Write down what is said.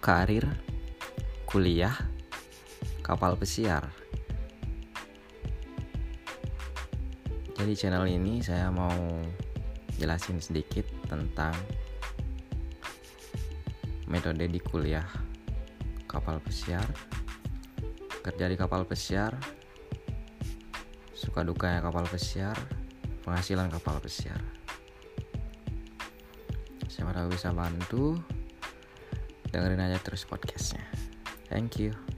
karir, kuliah, kapal pesiar. Jadi channel ini saya mau jelasin sedikit tentang metode di kuliah kapal pesiar, kerja di kapal pesiar, suka dukanya kapal pesiar, penghasilan kapal pesiar. Siapa tahu bisa bantu. Dengerin aja terus podcastnya. Thank you.